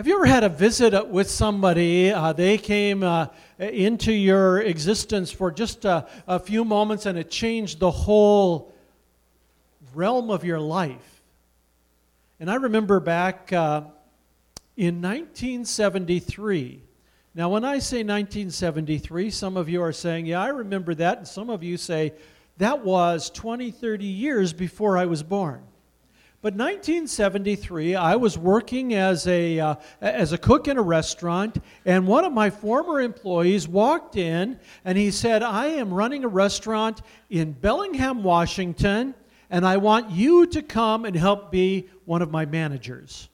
Have you ever had a visit with somebody? Uh, they came uh, into your existence for just a, a, few moments and it changed the whole realm of your life. And I remember back uh, in 1973. Now, when I say 1973, some of you are saying, Yeah, I remember that. And some of you say, That was 20, 30 years before I was born. But 1973, I was working as a, uh, as a cook in a restaurant, and one of my former employees walked in and he said, I am running a restaurant in Bellingham, Washington, and I want you to come and help be one of my managers.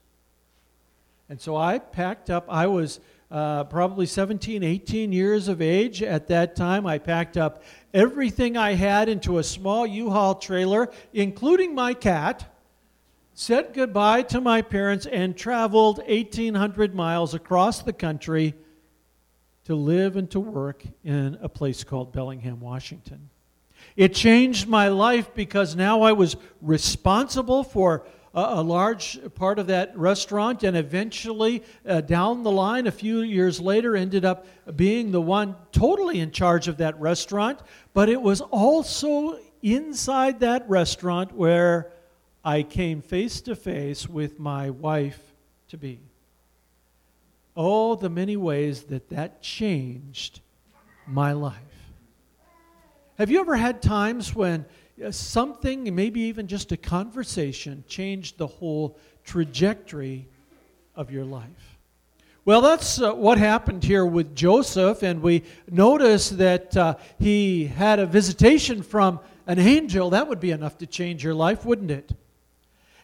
And so I packed up, I was uh, probably 17, 18 years of age at that time. I packed up everything I had into a small U Haul trailer, including my cat said goodbye to my parents, and traveled 1,800 miles across the country to live and to work in a place called Bellingham, Washington. It changed my life because now I was responsible for a, large part of that restaurant, and eventually, uh, down the line, a few years later, ended up being the one totally in charge of that restaurant. But it was also inside that restaurant where I came face to face with my wife to be. Oh, the many ways that that changed my life. Have you ever had times when uh, something, maybe even just a conversation, changed the whole trajectory of your life? Well, that's uh, what happened here with Joseph, and we notice that uh, he had a visitation from an angel. That would be enough to change your life, wouldn't it?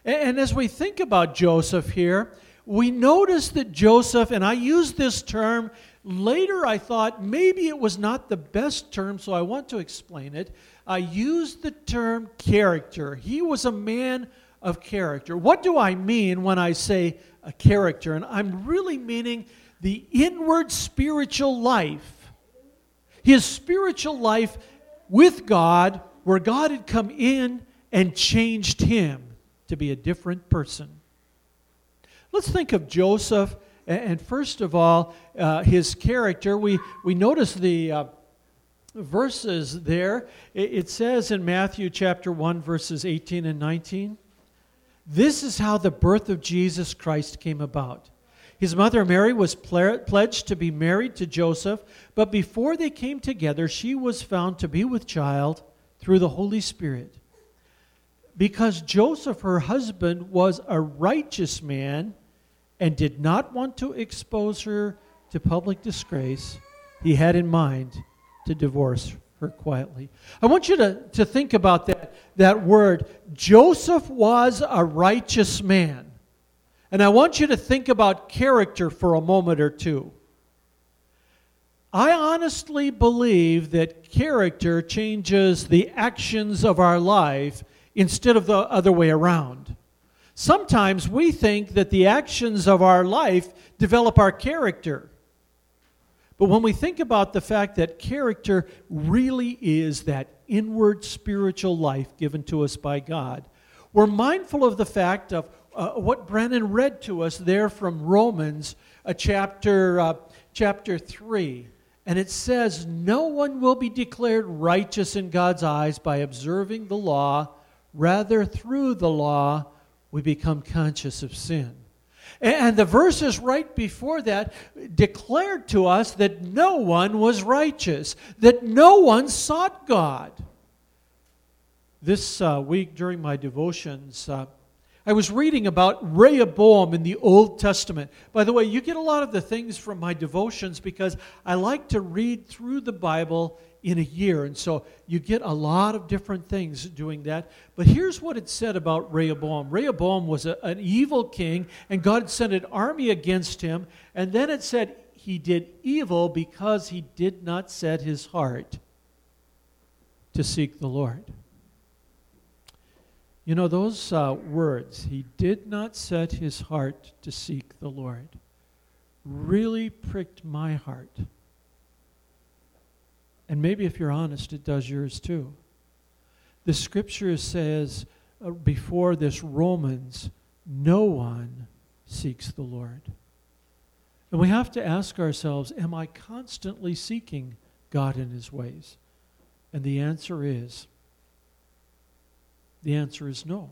And as we think about Joseph here, we notice that Joseph, and I use this term later, I thought maybe it was not the best term, so I want to explain it. I used the term character. He was a man of character. What do I mean when I say a character? And I'm really meaning the inward spiritual life. His spiritual life with God, where God had come in and changed him to be a different person. Let's think of Joseph, and first of all, uh, his character. We, we notice the uh, verses there. It says in Matthew chapter 1, verses 18 and 19 This is how the birth of Jesus Christ came about. His mother Mary was pledged to be married to Joseph, but before they came together, she was found to be with child through the Holy Spirit because Joseph, her husband, was a righteous man and did not want to expose her to public disgrace, he had in mind to divorce her quietly. I want you to, to think about that, that word. Joseph was a righteous man. And I want you to think about character for a moment or two. I honestly believe that character changes the actions of our life instead of the other way around. Sometimes we think that the actions of our life develop our character. But when we think about the fact that character really is that inward spiritual life given to us by God, we're mindful of the fact of uh, what Brennan read to us there from Romans uh, chapter, uh, chapter 3. And it says, No one will be declared righteous in God's eyes by observing the law Rather, through the law, we become conscious of sin. And the verses right before that declared to us that no one was righteous, that no one sought God. This uh, week during my devotions, uh, I was reading about Rehoboam in the Old Testament. By the way, you get a lot of the things from my devotions because I like to read through the Bible in a year. And so you get a lot of different things doing that. But here's what it said about Rehoboam Rehoboam was a, an evil king, and God sent an army against him. And then it said he did evil because he did not set his heart to seek the Lord. You know, those uh, words, he did not set his heart to seek the Lord, really pricked my heart. And maybe if you're honest, it does yours too. The scripture says uh, before this Romans, no one seeks the Lord. And we have to ask ourselves Am I constantly seeking God in His ways? And the answer is the answer is no.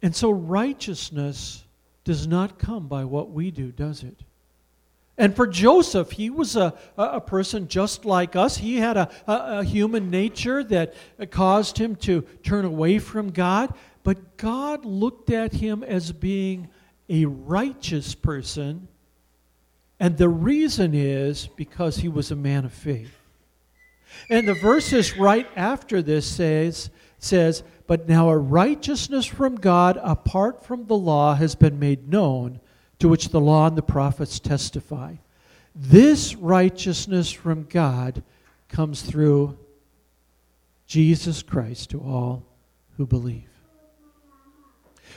And so righteousness does not come by what we do, does it? And for Joseph, he was a, a person just like us. He had a, a, a human nature that caused him to turn away from God. But God looked at him as being a righteous person. And the reason is because he was a man of faith. And the verses right after this says, says, But now a righteousness from God apart from the law has been made known to which the law and the prophets testify. This righteousness from God comes through Jesus Christ to all who believe.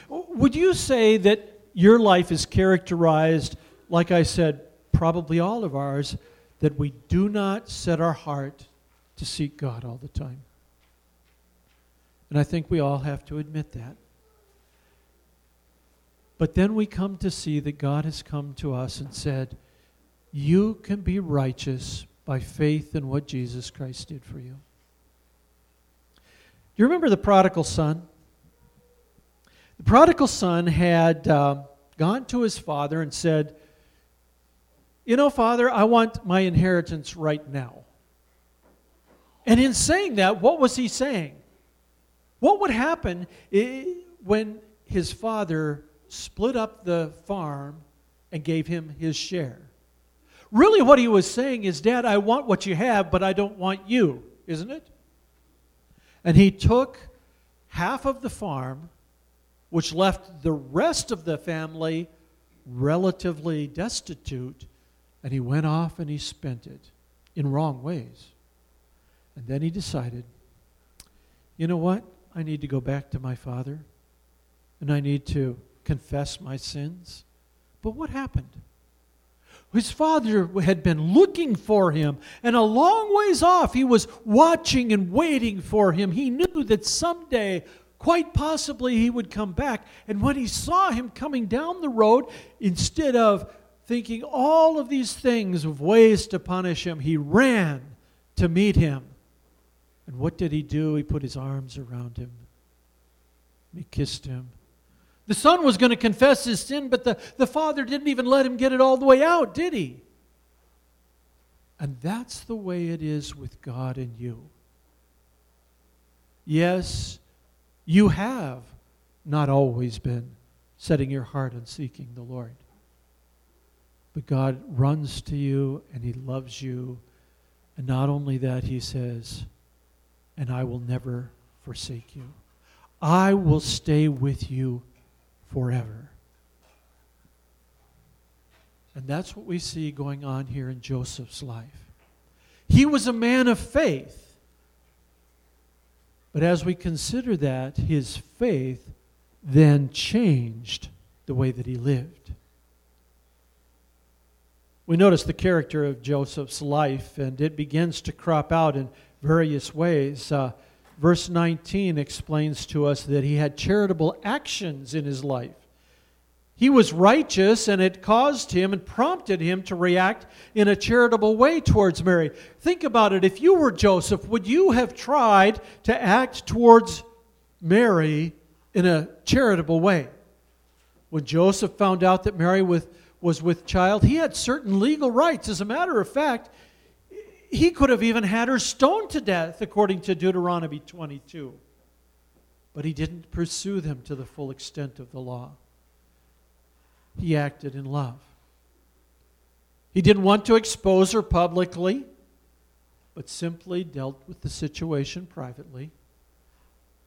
Would you say that your life is characterized, like I said, probably all of ours, that we do not set our heart to seek God all the time? And I think we all have to admit that. But then we come to see that God has come to us and said, You can be righteous by faith in what Jesus Christ did for you. You remember the prodigal son? The prodigal son had uh, gone to his father and said, You know, father, I want my inheritance right now. And in saying that, what was he saying? What would happen when his father split up the farm and gave him his share. Really, what he was saying is, Dad, I want what you have, but I don't want you, isn't it? And he took half of the farm, which left the rest of the family relatively destitute, and he went off and he spent it in wrong ways. And then he decided, you know what? I need to go back to my father, and I need to confess my sins. But what happened? His father had been looking for him, and a long ways off, he was watching and waiting for him. He knew that someday, quite possibly, he would come back. And when he saw him coming down the road, instead of thinking all of these things of ways to punish him, he ran to meet him. And what did he do? He put his arms around him. He kissed him. The son was going to confess his sin, but the, the father didn't even let him get it all the way out, did he? And that's the way it is with God and you. Yes, you have not always been setting your heart on seeking the Lord. But God runs to you and He loves you. And not only that, He says, and I will never forsake you. I will stay with you forever. And that's what we see going on here in Joseph's life. He was a man of faith. But as we consider that, his faith then changed the way that he lived. We notice the character of Joseph's life, and it begins to crop out in various ways. Uh, Verse 19 explains to us that he had charitable actions in his life. He was righteous, and it caused him and prompted him to react in a charitable way towards Mary. Think about it. If you were Joseph, would you have tried to act towards Mary in a charitable way? When Joseph found out that Mary was with child, he had certain legal rights. As a matter of fact, he could have even had her stoned to death, according to Deuteronomy 22. But he didn't pursue them to the full extent of the law. He acted in love. He didn't want to expose her publicly, but simply dealt with the situation privately.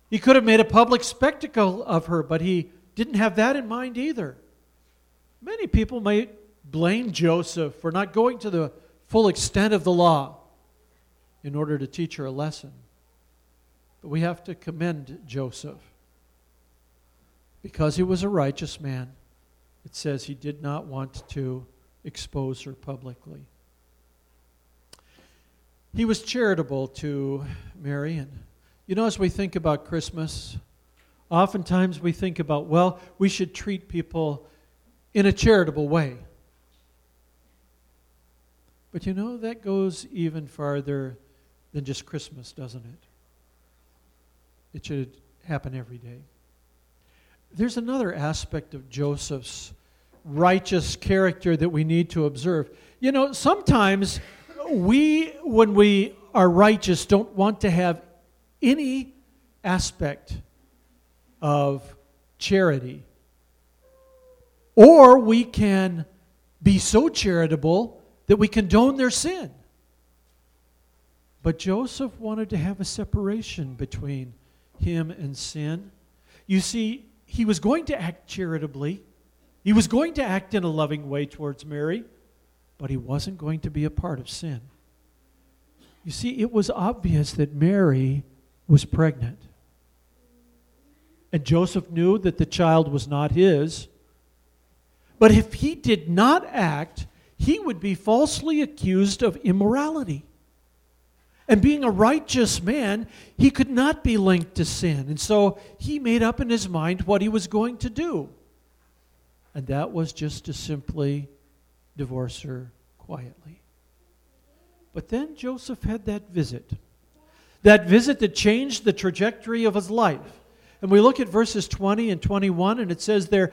He could have made a public spectacle of her, but he didn't have that in mind either. Many people might blame Joseph for not going to the full extent of the law in order to teach her a lesson. But we have to commend Joseph. Because he was a righteous man, it says he did not want to expose her publicly. He was charitable to Mary. And, you know, as we think about Christmas, oftentimes we think about, well, we should treat people in a charitable way. But you know, that goes even farther than just Christmas, doesn't it? It should happen every day. There's another aspect of Joseph's righteous character that we need to observe. You know, sometimes we, when we are righteous, don't want to have any aspect of charity. Or we can be so charitable that we condone their sin. But Joseph wanted to have a separation between him and sin. You see, he was going to act charitably, he was going to act in a loving way towards Mary, but he wasn't going to be a part of sin. You see, it was obvious that Mary was pregnant. And Joseph knew that the child was not his. But if he did not act, he would be falsely accused of immorality. And being a righteous man, he could not be linked to sin. And so he made up in his mind what he was going to do. And that was just to simply divorce her quietly. But then Joseph had that visit. That visit that changed the trajectory of his life. And we look at verses 20 and 21, and it says there,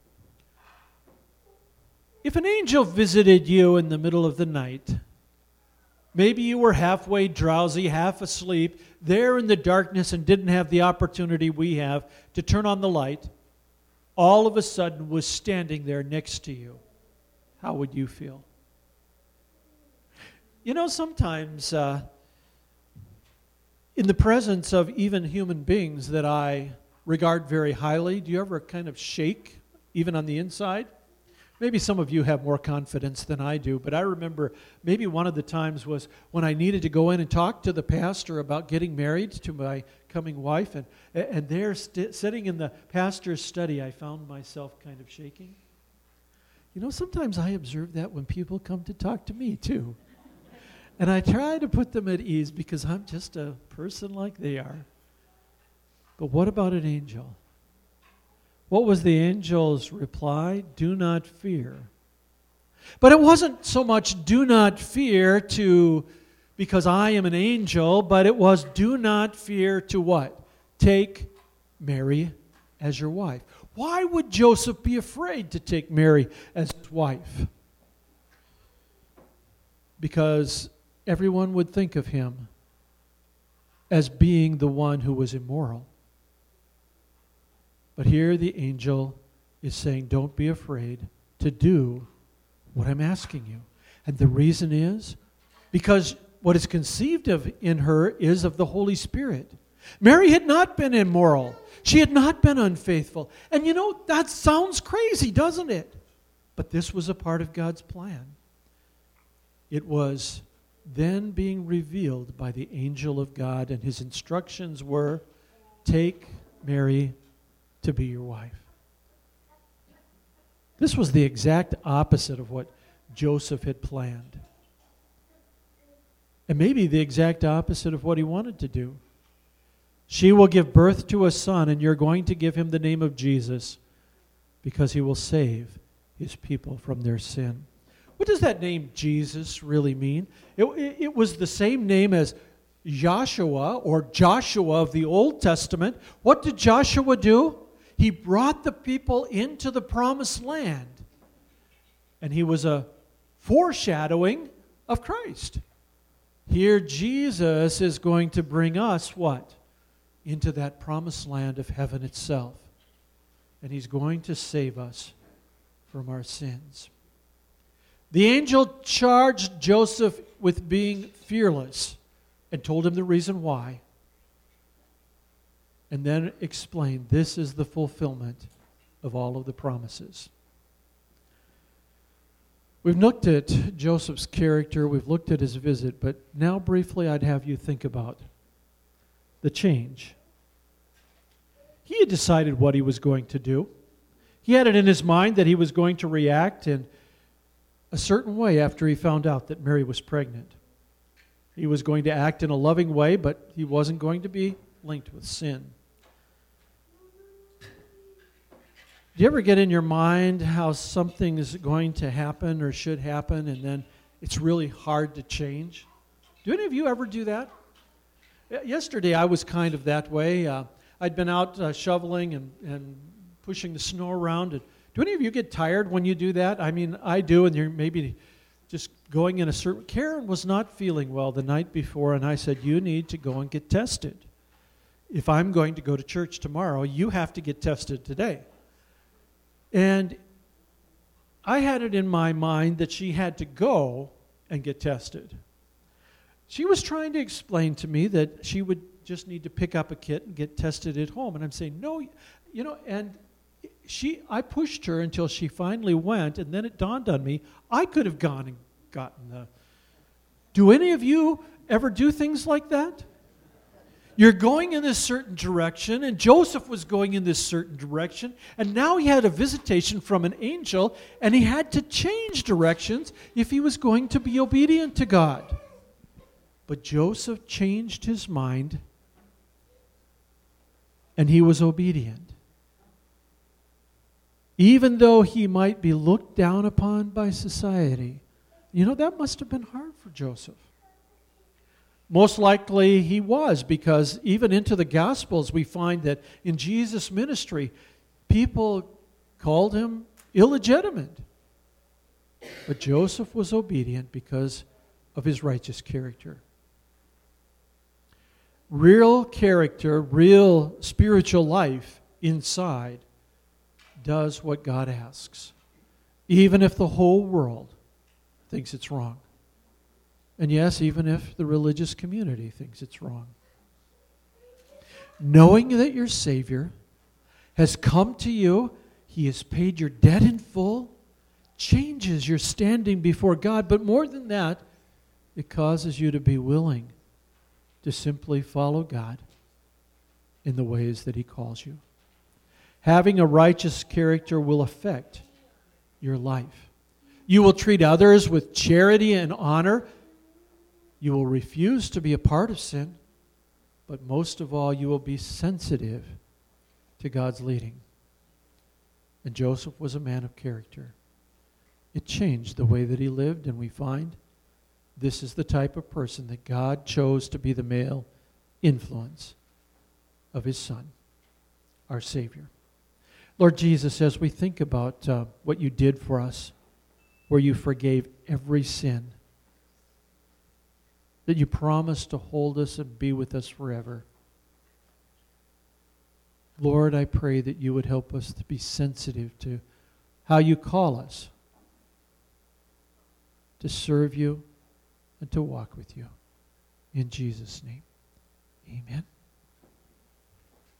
If an angel visited you in the middle of the night, maybe you were halfway drowsy, half asleep, there in the darkness and didn't have the opportunity we have to turn on the light, all of a sudden was standing there next to you, how would you feel? You know, sometimes uh, in the presence of even human beings that I regard very highly, do you ever kind of shake, even on the inside? Maybe some of you have more confidence than I do, but I remember maybe one of the times was when I needed to go in and talk to the pastor about getting married to my coming wife, and, and there, st- sitting in the pastor's study, I found myself kind of shaking. You know, sometimes I observe that when people come to talk to me, too. And I try to put them at ease because I'm just a person like they are. But what about an angel? What was the angel's reply? Do not fear. But it wasn't so much do not fear to because I am an angel, but it was do not fear to what? Take Mary as your wife. Why would Joseph be afraid to take Mary as his wife? Because everyone would think of him as being the one who was immoral. But here the angel is saying, Don't be afraid to do what I'm asking you. And the reason is because what is conceived of in her is of the Holy Spirit. Mary had not been immoral. She had not been unfaithful. And you know, that sounds crazy, doesn't it? But this was a part of God's plan. It was then being revealed by the angel of God, and his instructions were take Mary to be your wife. This was the exact opposite of what Joseph had planned. And maybe the exact opposite of what he wanted to do. She will give birth to a son, and you're going to give him the name of Jesus because he will save his people from their sin. What does that name Jesus really mean? It, it, was the same name as Joshua or Joshua of the Old Testament. What did Joshua do? He brought the people into the promised land. And he was a foreshadowing of Christ. Here, Jesus is going to bring us what? Into that promised land of heaven itself. And he's going to save us from our sins. The angel charged Joseph with being fearless and told him the reason why and then explain this is the fulfillment of all of the promises. We've looked at Joseph's character, we've looked at his visit, but now briefly I'd have you think about the change. He had decided what he was going to do. He had it in his mind that he was going to react in a certain way after he found out that Mary was pregnant. He was going to act in a loving way, but he wasn't going to be linked with sin. Do you ever get in your mind how something is going to happen or should happen and then it's really hard to change? Do any of you ever do that? Yesterday I was kind of that way. Uh, I'd been out uh, shoveling and, and pushing the snow around. And do any of you get tired when you do that? I mean, I do, and you're maybe just going in a certain. Karen was not feeling well the night before, and I said, You need to go and get tested. If I'm going to go to church tomorrow, you have to get tested today. And I had it in my mind that she had to go and get tested. She was trying to explain to me that she would just need to pick up a kit and get tested at home. And I'm saying, no, you know, and she, I pushed her until she finally went, and then it dawned on me I could have gone and gotten the. Do any of you ever do things like that? You're going in this certain direction, and Joseph was going in this certain direction, and now he had a visitation from an angel, and he had to change directions if he was going to be obedient to God. But Joseph changed his mind, and he was obedient. Even though he might be looked down upon by society. You know, that must have been hard for Joseph. Most likely he was, because even into the Gospels, we find that in Jesus' ministry, people called him illegitimate. But Joseph was obedient because of his righteous character. Real character, real spiritual life inside does what God asks, even if the whole world thinks it's wrong. And yes, even if the religious community thinks it's wrong. Knowing that your Savior has come to you, He has paid your debt in full, changes your standing before God, but more than that, it causes you to be willing to simply follow God in the ways that He calls you. Having a righteous character will affect your life. You will treat others with charity and honor you will refuse to be a part of sin, but most of all, you will be sensitive to God's leading. And Joseph was a man of character. It changed the way that he lived, and we find this is the type of person that God chose to be the male influence of his Son, our Savior. Lord Jesus, as we think about uh, what you did for us, where you forgave every sin, that you promise to hold us and be with us forever. Lord, I pray that you would help us to be sensitive to how you call us to serve you and to walk with you. In Jesus' name, amen.